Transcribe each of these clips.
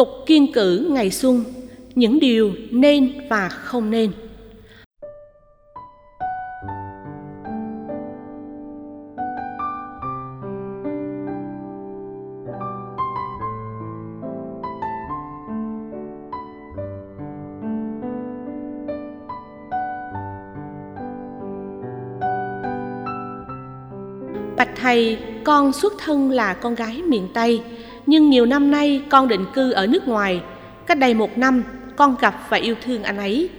tục kiên cử ngày xuân những điều nên và không nên. Bạch thầy, con xuất thân là con gái miền Tây, nhưng nhiều năm nay con định cư ở nước ngoài. Cách đây một năm, con gặp và yêu thương anh ấy.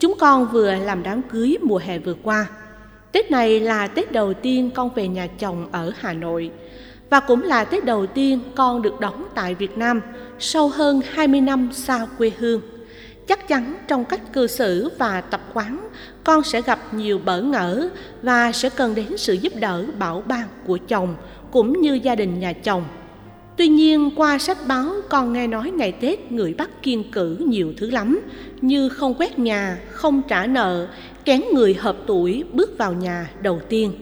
Chúng con vừa làm đám cưới mùa hè vừa qua. Tết này là Tết đầu tiên con về nhà chồng ở Hà Nội và cũng là Tết đầu tiên con được đóng tại Việt Nam sau hơn 20 năm xa quê hương. Chắc chắn trong cách cư xử và tập quán, con sẽ gặp nhiều bỡ ngỡ và sẽ cần đến sự giúp đỡ bảo ban của chồng cũng như gia đình nhà chồng. Tuy nhiên, qua sách báo con nghe nói ngày Tết người Bắc kiên cử nhiều thứ lắm, như không quét nhà, không trả nợ, kén người hợp tuổi bước vào nhà đầu tiên.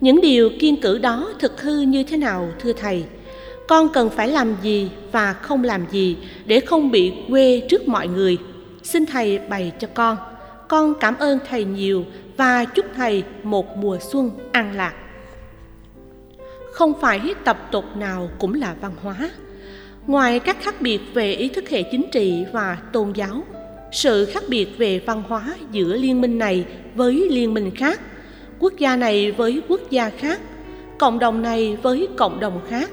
Những điều kiên cử đó thực hư như thế nào thưa thầy? Con cần phải làm gì và không làm gì để không bị quê trước mọi người? Xin thầy bày cho con. Con cảm ơn thầy nhiều và chúc thầy một mùa xuân an lạc không phải tập tục nào cũng là văn hóa. Ngoài các khác biệt về ý thức hệ chính trị và tôn giáo, sự khác biệt về văn hóa giữa liên minh này với liên minh khác, quốc gia này với quốc gia khác, cộng đồng này với cộng đồng khác,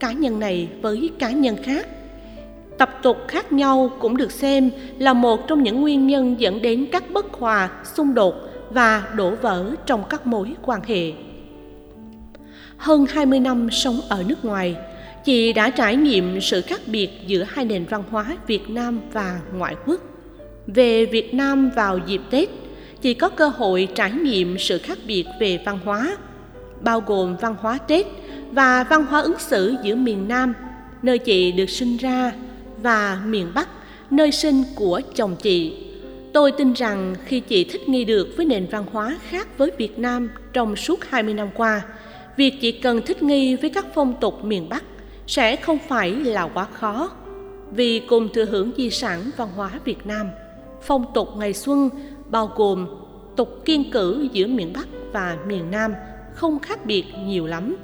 cá nhân này với cá nhân khác. Tập tục khác nhau cũng được xem là một trong những nguyên nhân dẫn đến các bất hòa, xung đột và đổ vỡ trong các mối quan hệ hơn 20 năm sống ở nước ngoài, chị đã trải nghiệm sự khác biệt giữa hai nền văn hóa Việt Nam và ngoại quốc. Về Việt Nam vào dịp Tết, chị có cơ hội trải nghiệm sự khác biệt về văn hóa, bao gồm văn hóa Tết và văn hóa ứng xử giữa miền Nam, nơi chị được sinh ra, và miền Bắc, nơi sinh của chồng chị. Tôi tin rằng khi chị thích nghi được với nền văn hóa khác với Việt Nam trong suốt 20 năm qua, việc chỉ cần thích nghi với các phong tục miền Bắc sẽ không phải là quá khó. Vì cùng thừa hưởng di sản văn hóa Việt Nam, phong tục ngày xuân bao gồm tục kiên cử giữa miền Bắc và miền Nam không khác biệt nhiều lắm.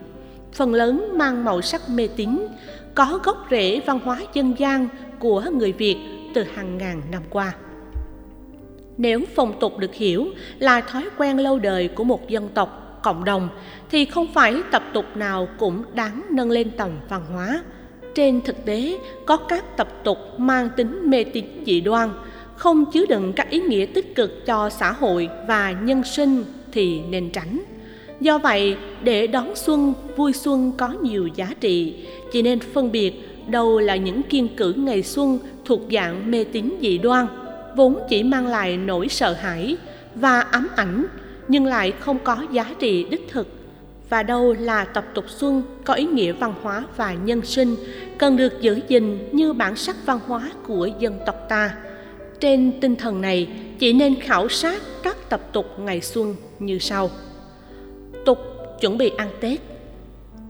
Phần lớn mang màu sắc mê tín, có gốc rễ văn hóa dân gian của người Việt từ hàng ngàn năm qua. Nếu phong tục được hiểu là thói quen lâu đời của một dân tộc cộng đồng thì không phải tập tục nào cũng đáng nâng lên tầm văn hóa. Trên thực tế, có các tập tục mang tính mê tín dị đoan, không chứa đựng các ý nghĩa tích cực cho xã hội và nhân sinh thì nên tránh. Do vậy, để đón xuân vui xuân có nhiều giá trị, chỉ nên phân biệt đâu là những kiên cử ngày xuân thuộc dạng mê tín dị đoan, vốn chỉ mang lại nỗi sợ hãi và ám ảnh nhưng lại không có giá trị đích thực. Và đâu là tập tục xuân có ý nghĩa văn hóa và nhân sinh, cần được giữ gìn như bản sắc văn hóa của dân tộc ta. Trên tinh thần này, chỉ nên khảo sát các tập tục ngày xuân như sau. Tục chuẩn bị ăn tết.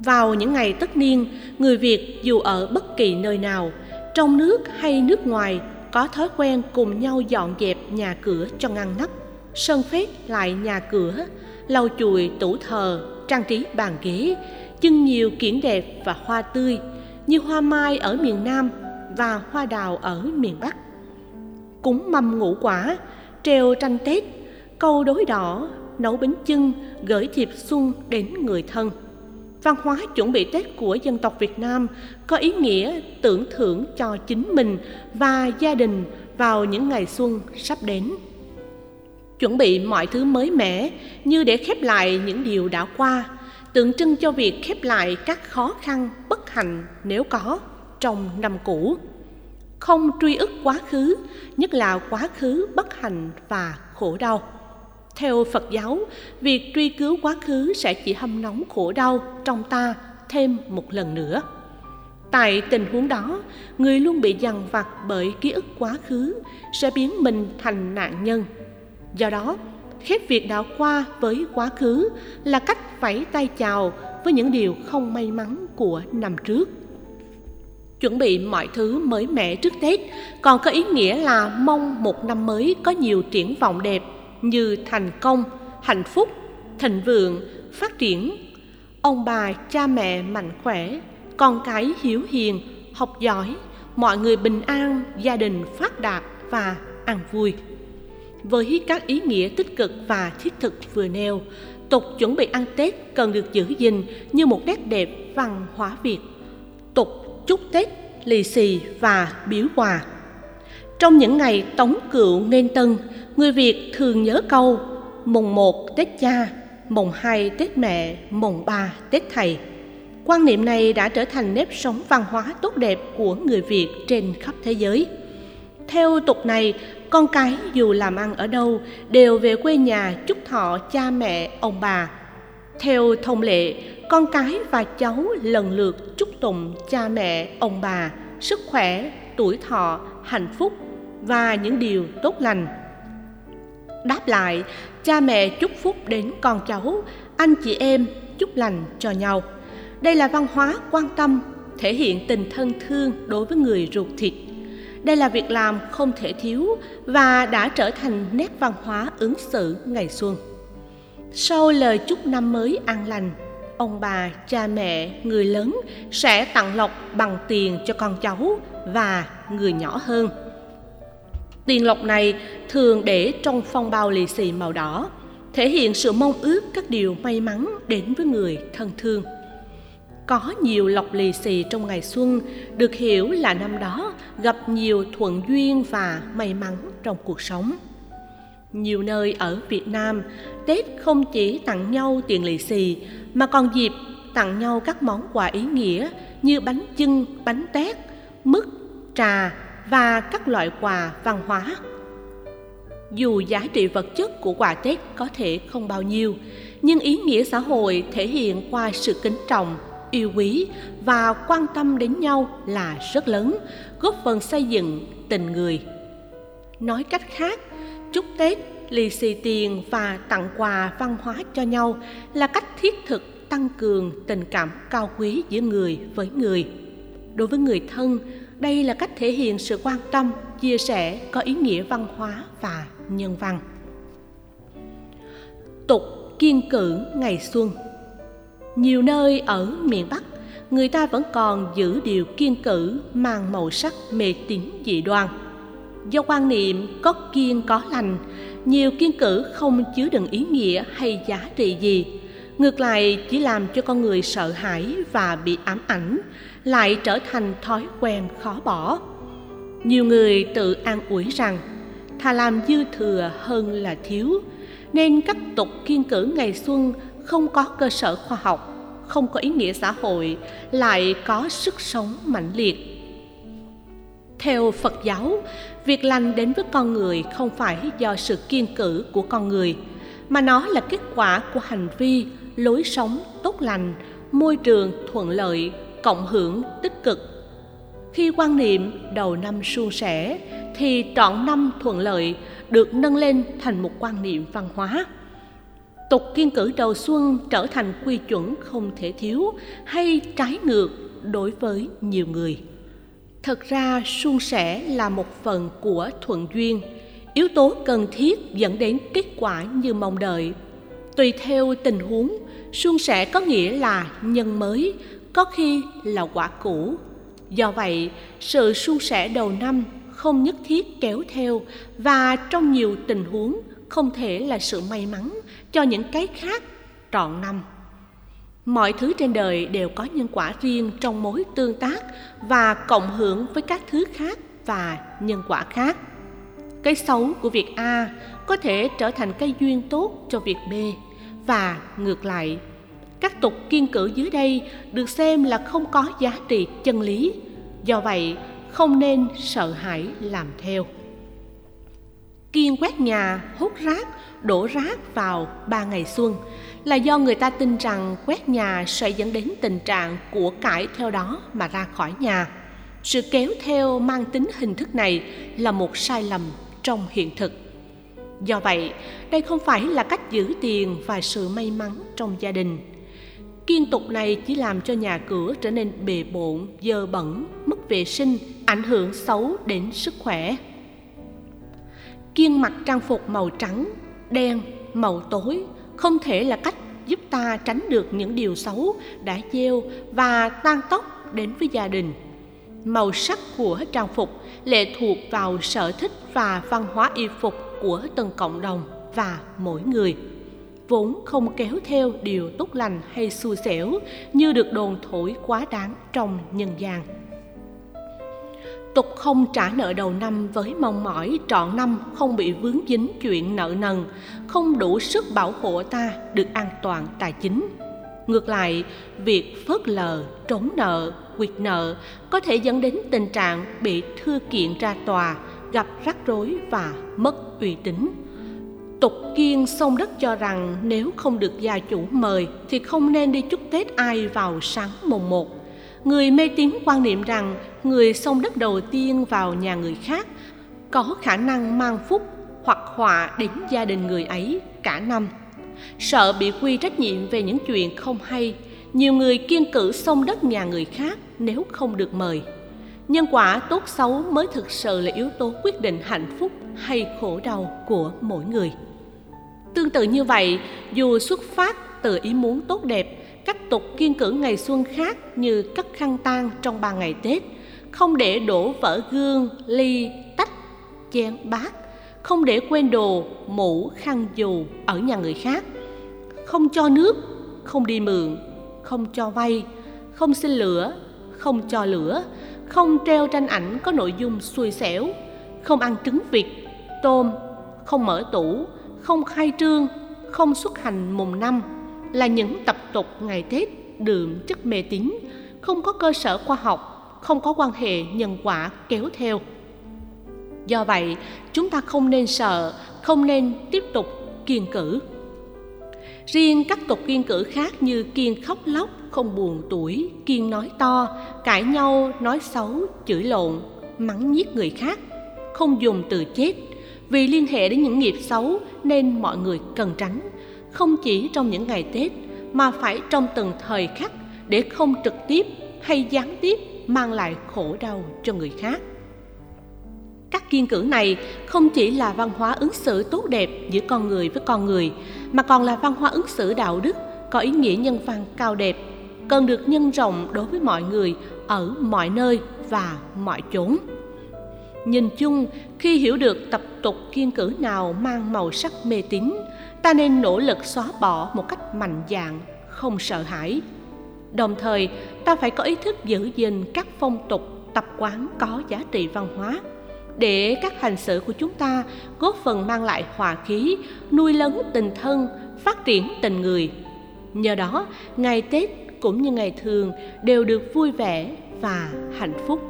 Vào những ngày tất niên, người việt dù ở bất kỳ nơi nào, trong nước hay nước ngoài, có thói quen cùng nhau dọn dẹp nhà cửa cho ngăn nắp sơn phết lại nhà cửa. Lau chùi, tủ thờ, trang trí bàn ghế. Trưng nhiều kiển đẹp và hoa tươi, như hoa mai ở miền nam và hoa đào ở miền bắc. Cúng mâm ngũ quả, treo tranh tết, câu đối đỏ, nấu bánh chưng, gửi thiệp xuân đến người thân. Văn hóa chuẩn bị tết của dân tộc việt nam có ý nghĩa tưởng thưởng cho chính mình và gia đình vào những ngày xuân sắp đến chuẩn bị mọi thứ mới mẻ, như để khép lại những điều đã qua, tượng trưng cho việc khép lại các khó khăn, bất hạnh nếu có trong năm cũ. Không truy ức quá khứ, nhất là quá khứ bất hạnh và khổ đau. Theo phật giáo, việc truy cứu quá khứ sẽ chỉ hâm nóng khổ đau trong ta thêm một lần nữa. Tại tình huống đó, người luôn bị dằn vặt bởi ký ức quá khứ sẽ biến mình thành nạn nhân do đó khép việc đã qua với quá khứ là cách vẫy tay chào với những điều không may mắn của năm trước chuẩn bị mọi thứ mới mẻ trước Tết, còn có ý nghĩa là mong một năm mới có nhiều triển vọng đẹp như thành công, hạnh phúc, thịnh vượng, phát triển. Ông bà, cha mẹ mạnh khỏe, con cái hiếu hiền, học giỏi, mọi người bình an, gia đình phát đạt và ăn vui. Với các ý nghĩa tích cực và thiết thực vừa nêu, tục chuẩn bị ăn Tết cần được giữ gìn như một nét đẹp văn hóa Việt. Tục chúc Tết, lì xì và biếu quà. Trong những ngày tống cựu nên tân, người Việt thường nhớ câu mùng 1 Tết cha, mùng 2 Tết mẹ, mùng 3 Tết thầy. Quan niệm này đã trở thành nếp sống văn hóa tốt đẹp của người Việt trên khắp thế giới. Theo tục này, con cái dù làm ăn ở đâu đều về quê nhà chúc thọ cha mẹ, ông bà. Theo thông lệ, con cái và cháu lần lượt chúc tụng cha mẹ, ông bà, sức khỏe, tuổi thọ, hạnh phúc và những điều tốt lành. Đáp lại, cha mẹ chúc phúc đến con cháu, anh chị em chúc lành cho nhau. Đây là văn hóa quan tâm, thể hiện tình thân thương đối với người ruột thịt. Đây là việc làm không thể thiếu và đã trở thành nét văn hóa ứng xử ngày xuân. Sau lời chúc năm mới an lành, ông bà, cha mẹ, người lớn sẽ tặng lộc bằng tiền cho con cháu và người nhỏ hơn. Tiền lộc này thường để trong phong bao lì xì màu đỏ, thể hiện sự mong ước các điều may mắn đến với người thân thương. Có nhiều lộc lì xì trong ngày xuân được hiểu là năm đó gặp nhiều thuận duyên và may mắn trong cuộc sống. Nhiều nơi ở Việt Nam, Tết không chỉ tặng nhau tiền lì xì mà còn dịp tặng nhau các món quà ý nghĩa như bánh chưng, bánh tét, mứt, trà và các loại quà văn hóa. Dù giá trị vật chất của quà Tết có thể không bao nhiêu, nhưng ý nghĩa xã hội thể hiện qua sự kính trọng, yêu quý và quan tâm đến nhau là rất lớn, góp phần xây dựng tình người. Nói cách khác, chúc Tết, lì xì tiền và tặng quà văn hóa cho nhau là cách thiết thực tăng cường tình cảm cao quý giữa người với người. Đối với người thân, đây là cách thể hiện sự quan tâm, chia sẻ có ý nghĩa văn hóa và nhân văn. Tục kiên cử ngày xuân nhiều nơi ở miền Bắc, người ta vẫn còn giữ điều kiên cử mang màu sắc mê tín dị đoan. Do quan niệm có kiên có lành, nhiều kiên cử không chứa đựng ý nghĩa hay giá trị gì, ngược lại chỉ làm cho con người sợ hãi và bị ám ảnh, lại trở thành thói quen khó bỏ. Nhiều người tự an ủi rằng thà làm dư thừa hơn là thiếu, nên các tục kiên cử ngày xuân không có cơ sở khoa học, không có ý nghĩa xã hội, lại có sức sống mạnh liệt. Theo phật giáo, việc lành đến với con người không phải do sự kiên cử của con người, mà nó là kết quả của hành vi, lối sống tốt lành, môi trường thuận lợi, cộng hưởng tích cực. Khi quan niệm đầu năm suôn sẻ, thì trọn năm thuận lợi được nâng lên thành một quan niệm văn hóa tục kiên cử đầu xuân trở thành quy chuẩn không thể thiếu hay trái ngược đối với nhiều người. Thật ra, suôn sẻ là một phần của thuận duyên. Yếu tố cần thiết dẫn đến kết quả như mong đợi. Tùy theo tình huống, suôn sẻ có nghĩa là nhân mới, có khi là quả cũ. Do vậy, sự suôn sẻ đầu năm không nhất thiết kéo theo và trong nhiều tình huống không thể là sự may mắn cho những cái khác trọn năm. Mọi thứ trên đời đều có nhân quả riêng trong mối tương tác và cộng hưởng với các thứ khác và nhân quả khác. Cái xấu của việc a có thể trở thành cái duyên tốt cho việc b. Và ngược lại, các tục kiên cử dưới đây được xem là không có giá trị chân lý, do vậy không nên sợ hãi làm theo kiên quét nhà, hút rác, đổ rác vào ba ngày xuân là do người ta tin rằng quét nhà sẽ dẫn đến tình trạng của cải theo đó mà ra khỏi nhà. Sự kéo theo mang tính hình thức này là một sai lầm trong hiện thực. Do vậy, đây không phải là cách giữ tiền và sự may mắn trong gia đình. Kiên tục này chỉ làm cho nhà cửa trở nên bề bộn, dơ bẩn, mất vệ sinh, ảnh hưởng xấu đến sức khỏe kiên mặc trang phục màu trắng, đen, màu tối, không thể là cách giúp ta tránh được những điều xấu đã gieo và tan tóc đến với gia đình. Màu sắc của trang phục lệ thuộc vào sở thích và văn hóa y phục của từng cộng đồng và mỗi người. Vốn không kéo theo điều tốt lành hay xui xẻo như được đồn thổi quá đáng trong nhân gian tục không trả nợ đầu năm với mong mỏi trọn năm không bị vướng dính chuyện nợ nần, không đủ sức bảo hộ ta được an toàn tài chính. Ngược lại, việc phớt lờ, trốn nợ, quyệt nợ có thể dẫn đến tình trạng bị thư kiện ra tòa, gặp rắc rối và mất uy tín. Tục kiên sông đất cho rằng nếu không được gia chủ mời thì không nên đi chúc tết ai vào sáng mùng một người mê tín quan niệm rằng người xông đất đầu tiên vào nhà người khác có khả năng mang phúc hoặc họa đến gia đình người ấy cả năm. Sợ bị quy trách nhiệm về những chuyện không hay, nhiều người kiên cử xông đất nhà người khác nếu không được mời. Nhân quả tốt xấu mới thực sự là yếu tố quyết định hạnh phúc hay khổ đau của mỗi người. Tương tự như vậy, dù xuất phát từ ý muốn tốt đẹp các tục kiên cử ngày xuân khác như cắt khăn tang trong ba ngày tết, không để đổ vỡ gương, ly, tách chén bát, không để quên đồ, mũ, khăn dù ở nhà người khác, không cho nước, không đi mượn, không cho vay, không xin lửa, không cho lửa, không treo tranh ảnh có nội dung xui xẻo, không ăn trứng vịt, tôm, không mở tủ, không khai trương, không xuất hành mùng năm là những tập tục ngày tết đượm chất mê tín, không có cơ sở khoa học, không có quan hệ nhân quả kéo theo. Do vậy, chúng ta không nên sợ, không nên tiếp tục kiên cử. Riêng các tục kiên cử khác như kiên khóc lóc, không buồn tuổi, kiên nói to, cãi nhau, nói xấu, chửi lộn, mắng nhiếc người khác, không dùng từ chết. Vì liên hệ đến những nghiệp xấu nên mọi người cần tránh không chỉ trong những ngày tết, mà phải trong từng thời khắc để không trực tiếp hay gián tiếp mang lại khổ đau cho người khác. Các kiên cử này không chỉ là văn hóa ứng xử tốt đẹp giữa con người với con người, mà còn là văn hóa ứng xử đạo đức có ý nghĩa nhân văn cao đẹp, cần được nhân rộng đối với mọi người ở mọi nơi và mọi chốn nhìn chung, khi hiểu được tập tục kiên cử nào mang màu sắc mê tín, ta nên nỗ lực xóa bỏ một cách mạnh dạn, không sợ hãi. Đồng thời, ta phải có ý thức giữ gìn các phong tục tập quán có giá trị văn hóa, để các hành xử của chúng ta góp phần mang lại hòa khí, nuôi lớn tình thân, phát triển tình người. Nhờ đó, ngày tết cũng như ngày thường đều được vui vẻ và hạnh phúc.